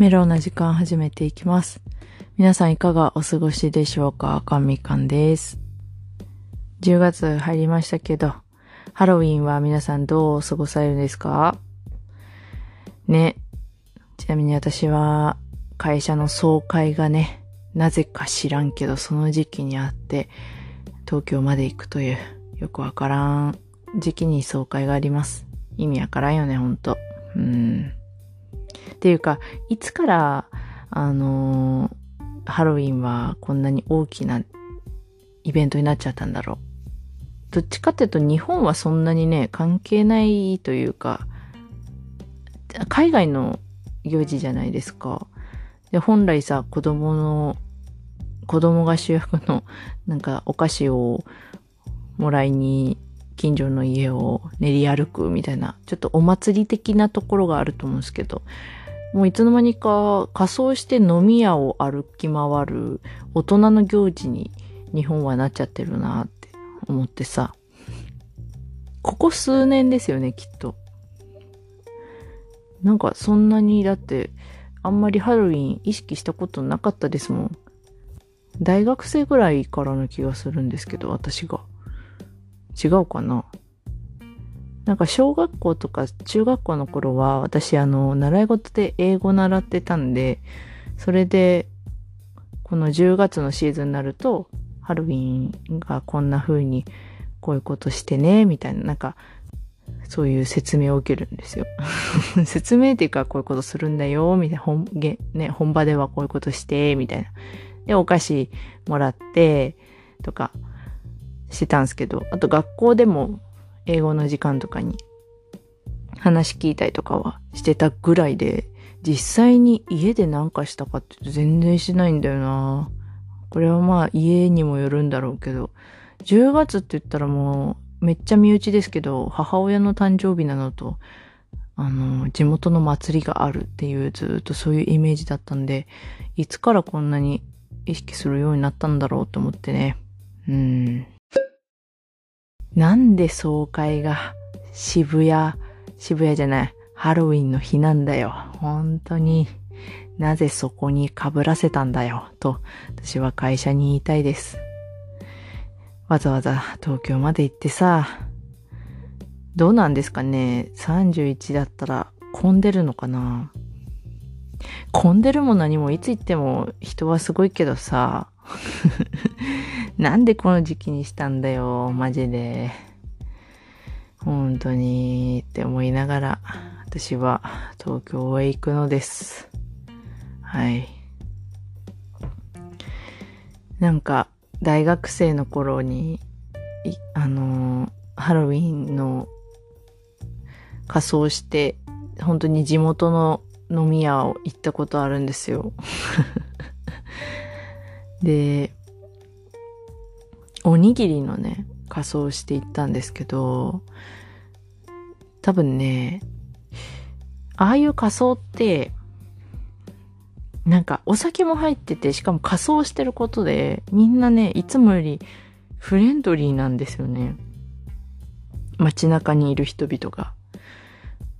メロウな時間始めていきます。皆さんいかがお過ごしでしょうか？赤みかんです。10月入りましたけど、ハロウィンは皆さんどう過ごされるんですか？ね。ちなみに私は会社の総会がね、なぜか知らんけどその時期にあって、東京まで行くという、よくわからん時期に総会があります。意味わからんよね、ほんと。うん。っていうか、いつから、あのハロウィンはこんなに大きなイベントになっちゃったんだろう。どっちかっていうと日本はそんなにね、関係ないというか、海外の行事じゃないですか。で、本来さ、子供の、子供が主役の、なんかお菓子をもらいに近所の家を練り歩くみたいな、ちょっとお祭り的なところがあると思うんですけど、もういつの間にか仮装して飲み屋を歩き回る大人の行事に日本はなっちゃってるなって思ってさ。ここ数年ですよね、きっと。なんかそんなにだってあんまりハロウィン意識したことなかったですもん。大学生ぐらいからの気がするんですけど、私が。違うかな？なんか小学校とか中学校の頃は私あの習い事で英語習ってたんでそれでこの10月のシーズンになるとハロウィンがこんな風にこういうことしてねみたいななんかそういう説明を受けるんですよ。説明っていうかこういうことするんだよみたいな本,、ね、本場ではこういうことしてみたいな。でお菓子もらってとかしてたんですけどあと学校でも英語の時間とかに話聞いたりとかはしてたぐらいで、実際に家で何かしたかって言うと全然しないんだよな。これはまあ家にもよるんだろうけど、10月って言ったらもうめっちゃ身内ですけど、母親の誕生日なのと、あの、地元の祭りがあるっていうずっとそういうイメージだったんで、いつからこんなに意識するようになったんだろうと思ってね。うん。なんで総会が渋谷、渋谷じゃない、ハロウィンの日なんだよ。本当に。なぜそこに被らせたんだよ。と、私は会社に言いたいです。わざわざ東京まで行ってさ、どうなんですかね ?31 だったら混んでるのかな混んでるも何もいつ行っても人はすごいけどさ。なんでこの時期にしたんだよ、マジで。本当に、って思いながら、私は東京へ行くのです。はい。なんか、大学生の頃に、あの、ハロウィンの仮装して、本当に地元の飲み屋を行ったことあるんですよ。で、おにぎりのね、仮装して行ったんですけど、多分ね、ああいう仮装って、なんかお酒も入ってて、しかも仮装してることで、みんなね、いつもよりフレンドリーなんですよね。街中にいる人々が。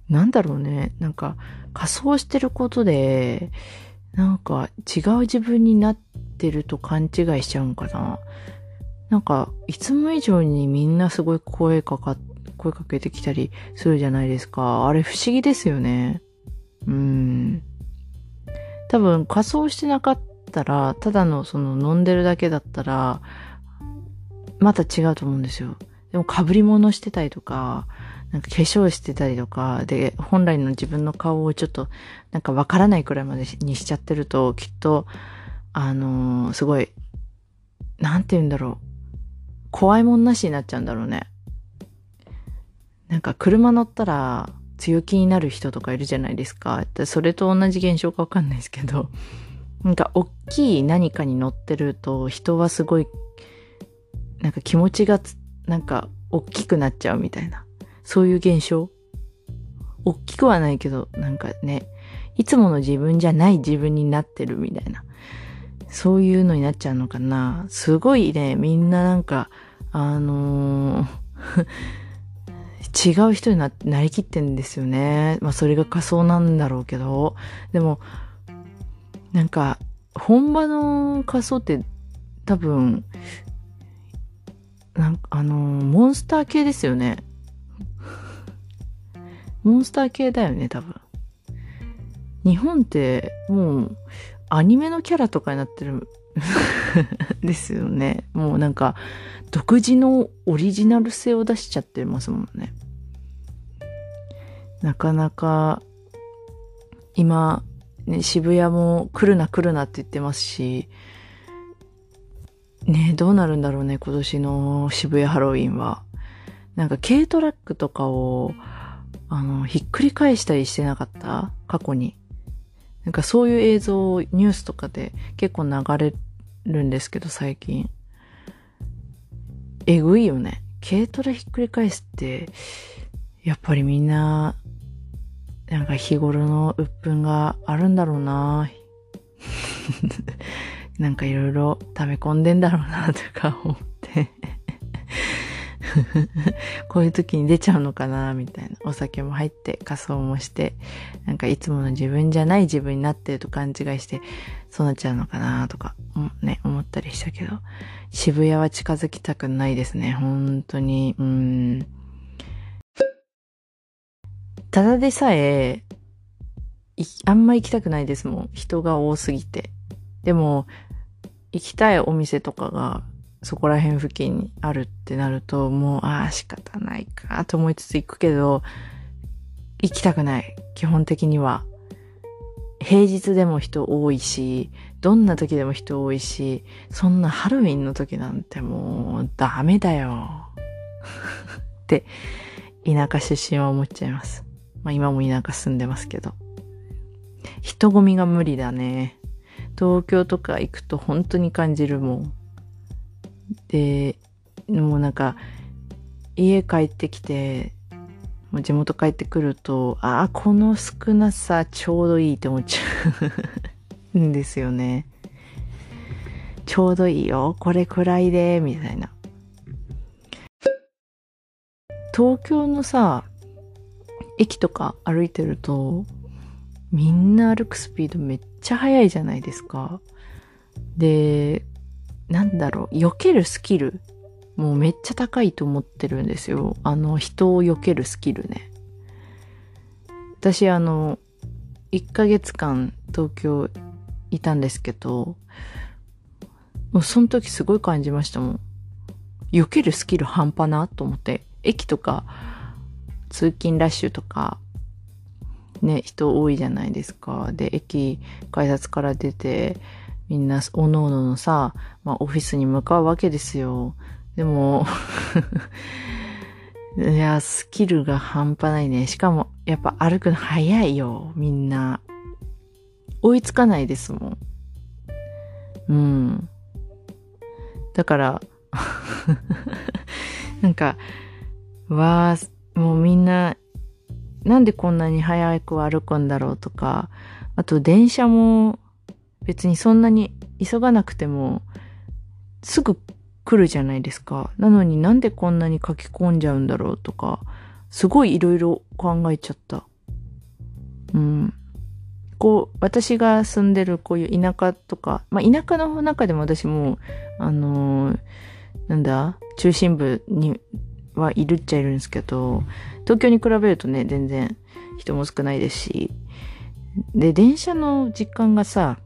なんだろうね、なんか仮装してることで、なんか違う自分になってると勘違いしちゃうんかな。なんか、いつも以上にみんなすごい声かか、声かけてきたりするじゃないですか。あれ不思議ですよね。うん。多分仮装してなかったら、ただのその飲んでるだけだったら、また違うと思うんですよ。でも被り物してたりとか、なんか化粧してたりとか、で、本来の自分の顔をちょっと、なんかわからないくらいまでにしちゃってると、きっと、あのーすごい、なんて言うんだろう。怖いもんなしになっちゃうんだろうね。なんか車乗ったら強気になる人とかいるじゃないですか。それと同じ現象かわかんないですけど、なんか大きい何かに乗ってると人はすごい、なんか気持ちがなんか大きくなっちゃうみたいな。そういう現象大きくはないけど、なんかね、いつもの自分じゃない自分になってるみたいな。そういうのになっちゃうのかな。すごいね、みんななんか、あのー 違う人にななりきってんですよね。まあそれが仮想なんだろうけど。でも、なんか、本場の仮装って多分、なんかあの、モンスター系ですよね。モンスター系だよね、多分。日本ってもうアニメのキャラとかになってる ですよね。もうなんか独自のオリジナル性を出しちゃってますもんね。なかなか今、ね、渋谷も来るな来るなって言ってますし、ねどうなるんだろうね、今年の渋谷ハロウィンは。なんか軽トラックとかを、あの、ひっくり返したりしてなかった？過去に。なんかそういう映像をニュースとかで結構流れるんですけど、最近。えぐいよね。軽トラひっくり返すって、やっぱりみんな、なんか日頃の鬱憤があるんだろうな なんかいろいろ溜め込んでんだろうなとか思って こういう時に出ちゃうのかな、みたいな。お酒も入って、仮装もして、なんかいつもの自分じゃない自分になってると勘違いして、そうなっちゃうのかな、とか、ね、思ったりしたけど、渋谷は近づきたくないですね。本当に、うん。ただでさえ、あんま行きたくないですもん。人が多すぎて。でも、行きたいお店とかがそこら辺付近にあるってなると、もう、ああ、仕方ないかと思いつつ行くけど、行きたくない。基本的には。平日でも人多いし、どんな時でも人多いし、そんなハロウィンの時なんてもうダメだよ。って、田舎出身は思っちゃいます。まあ今も田舎住んでますけど。人混みが無理だね。東京とか行くと本当に感じるもん。で、もうなんか、家帰ってきて、もう地元帰ってくると、ああ、この少なさちょうどいいって思っちゃうんですよね。ちょうどいいよ。これくらいで、みたいな。東京のさ、駅とか歩いてると、みんな歩くスピードめっちゃ速いじゃないですか。で、なんだろう、避けるスキル、もうめっちゃ高いと思ってるんですよ。あの、人を避けるスキルね。私、あの、1ヶ月間東京いたんですけど、もうその時すごい感じましたもん。避けるスキル半端なと思って、駅とか、通勤ラッシュとか、ね、人多いじゃないですか。で、駅、改札から出て、みんな、おのおののさ、まあ、オフィスに向かうわけですよ。でも いや、スキルが半端ないね。しかも、やっぱ歩くの早いよ、みんな。追いつかないですもん。うん。だから、なんか、わあ、もうみんな、なんでこんなに早く歩くんだろうとか、あと電車も別にそんなに急がなくてもすぐ来るじゃないですか。なのになんでこんなに書き込んじゃうんだろうとか、すごいいろいろ考えちゃった。うん。こう、私が住んでるこういう田舎とか、まあ田舎の中でも私も、あのー、なんだ、中心部にはいるっちゃいるんですけど、東京に比べるとね、全然人も少ないですし、で、電車の時間がさ、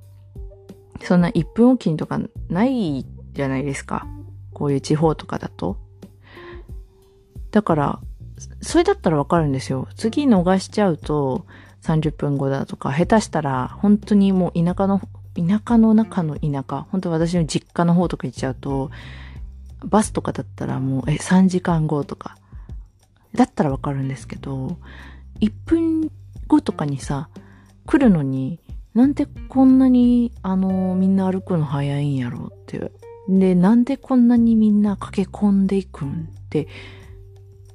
そんな1分おきにとかないじゃないですか。こういう地方とかだと。だから、それだったらわかるんですよ。次逃しちゃうと30分後だとか、下手したら本当にもう田舎の、田舎の中の田舎、本当私の実家の方とか行っちゃうと、バスとかだったらもう、え、3時間後とか、だったらわかるんですけど、1分後とかにさ、来るのに、なんでこんなに、あの、みんな歩くの早いんやろうって。で、なんでこんなにみんな駆け込んでいくんって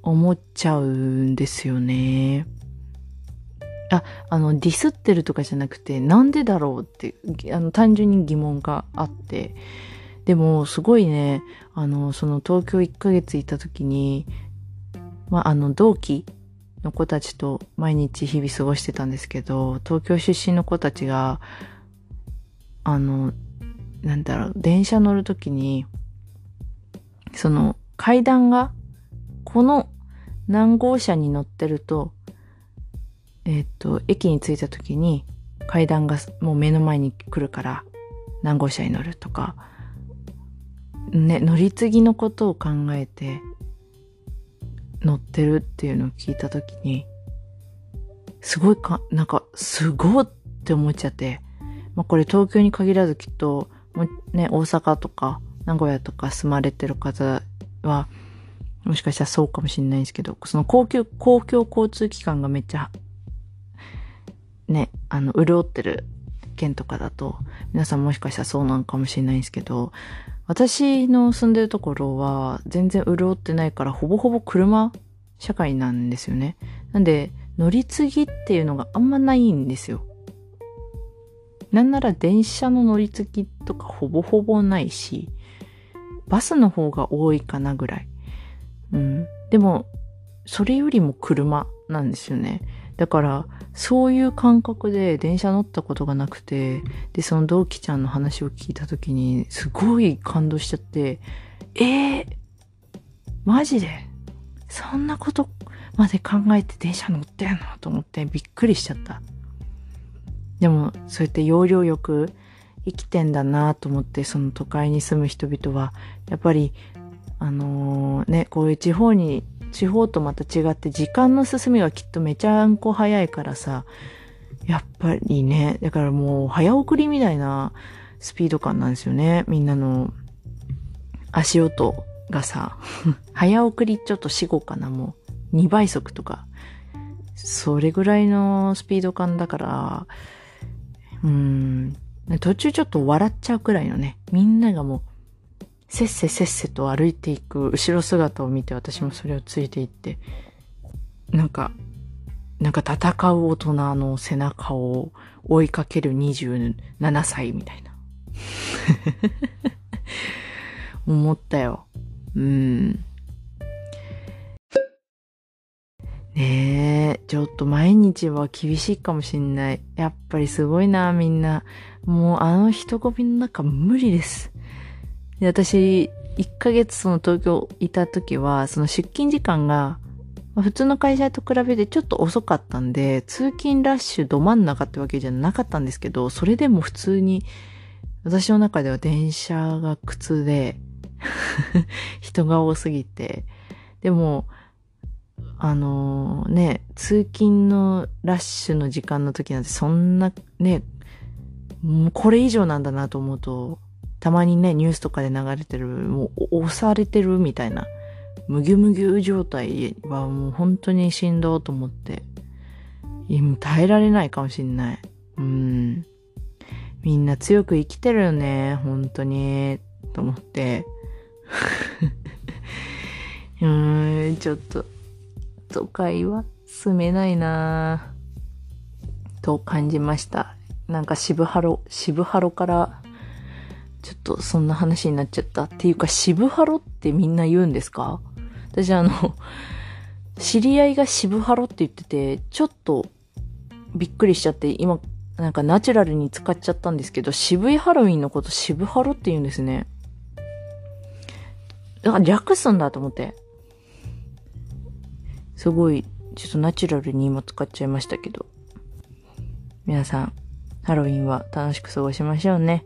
思っちゃうんですよね。あ、あの、ディスってるとかじゃなくて、なんでだろうって、あの、単純に疑問があって。でも、すごいね、あの、その東京1ヶ月いた時に、まあ、あの、同期の子たちと毎日日々過ごしてたんですけど、東京出身の子たちが、あの、なんだろう、電車乗るときに、その階段が、この何号車に乗ってると、えっ、と、駅に着いたときに階段がもう目の前に来るから何号車に乗るとか、ね、乗り継ぎのことを考えて乗ってるっていうのを聞いたときに、すごいか、なんか、すごいって思っちゃって、まあこれ東京に限らずきっと、もね、大阪とか名古屋とか住まれてる方は、もしかしたらそうかもしれないんですけど、その公共、公共交通機関がめっちゃ、ね、あの、潤ってる県とかだと、皆さんもしかしたらそうなんかもしれないんですけど、私の住んでるところは全然潤ってないから、ほぼほぼ車社会なんですよね。なんで、乗り継ぎっていうのがあんまないんですよ。なんなら電車の乗り継ぎとかほぼほぼないし、バスの方が多いかなぐらい。うん。でも、それよりも車なんですよね。だから、そういう感覚で電車乗ったことがなくて、で、その同期ちゃんの話を聞いた時に、すごい感動しちゃって、えー、マジで？そんなことまで考えて電車乗ってんの？と思ってびっくりしちゃった。でも、そうやって要領よく生きてんだなと思って、その都会に住む人々は、やっぱり、あのー、ね、こういう地方に、地方とまた違って時間の進みがきっとめちゃんこ早いからさ、やっぱりね、だからもう早送りみたいなスピード感なんですよね。みんなの足音がさ、早送りちょっと死後かな、もう2倍速とか、それぐらいのスピード感だから、うん。途中ちょっと笑っちゃうくらいのね、みんながもう、せっせせっせと歩いていく後ろ姿を見て私もそれをついていって、なんか、なんか戦う大人の背中を追いかける27歳みたいな。思ったよ。うん。ねえ、ちょっと毎日は厳しいかもしんない。やっぱりすごいな、みんな。もうあの人混みの中無理です。で私、1ヶ月その東京いた時は、その出勤時間が、普通の会社と比べてちょっと遅かったんで、通勤ラッシュど真ん中ってわけじゃなかったんですけど、それでも普通に、私の中では電車が苦痛で 人が多すぎて、でも、あのー、ね、通勤のラッシュの時間の時なんてそんなね、もうこれ以上なんだなと思うと、たまにね、ニュースとかで流れてる、もう押されてるみたいな、むぎゅむぎゅ状態はもう本当にしんどと思って、耐えられないかもしんない。うん。みんな強く生きてるよね、本当に、と思って。うーん、ちょっと。都会は住めないなぁ、と感じました。なんか渋ハロ、渋ハロから、ちょっとそんな話になっちゃった。っていうか渋ハロってみんな言うんですか？私あの、知り合いが渋ハロって言ってて、ちょっとびっくりしちゃって、今、なんかナチュラルに使っちゃったんですけど、渋いハロウィンのこと渋ハロって言うんですね。だから略すんだと思って。すごい、ちょっとナチュラルに今使っちゃいましたけど。皆さん、ハロウィンは楽しく過ごしましょうね。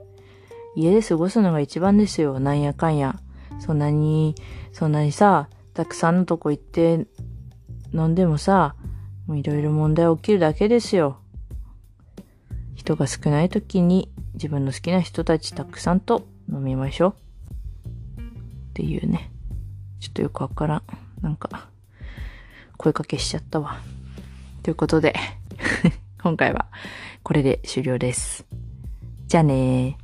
家で過ごすのが一番ですよ。なんやかんや。そんなに、そんなにさ、たくさんのとこ行って飲んでもさ、いろいろ問題起きるだけですよ。人が少ない時に自分の好きな人たちたくさんと飲みましょう。っていうね。ちょっとよくわからん。なんか、声かけしちゃったわ。ということで 今回はこれで終了です。じゃあねー。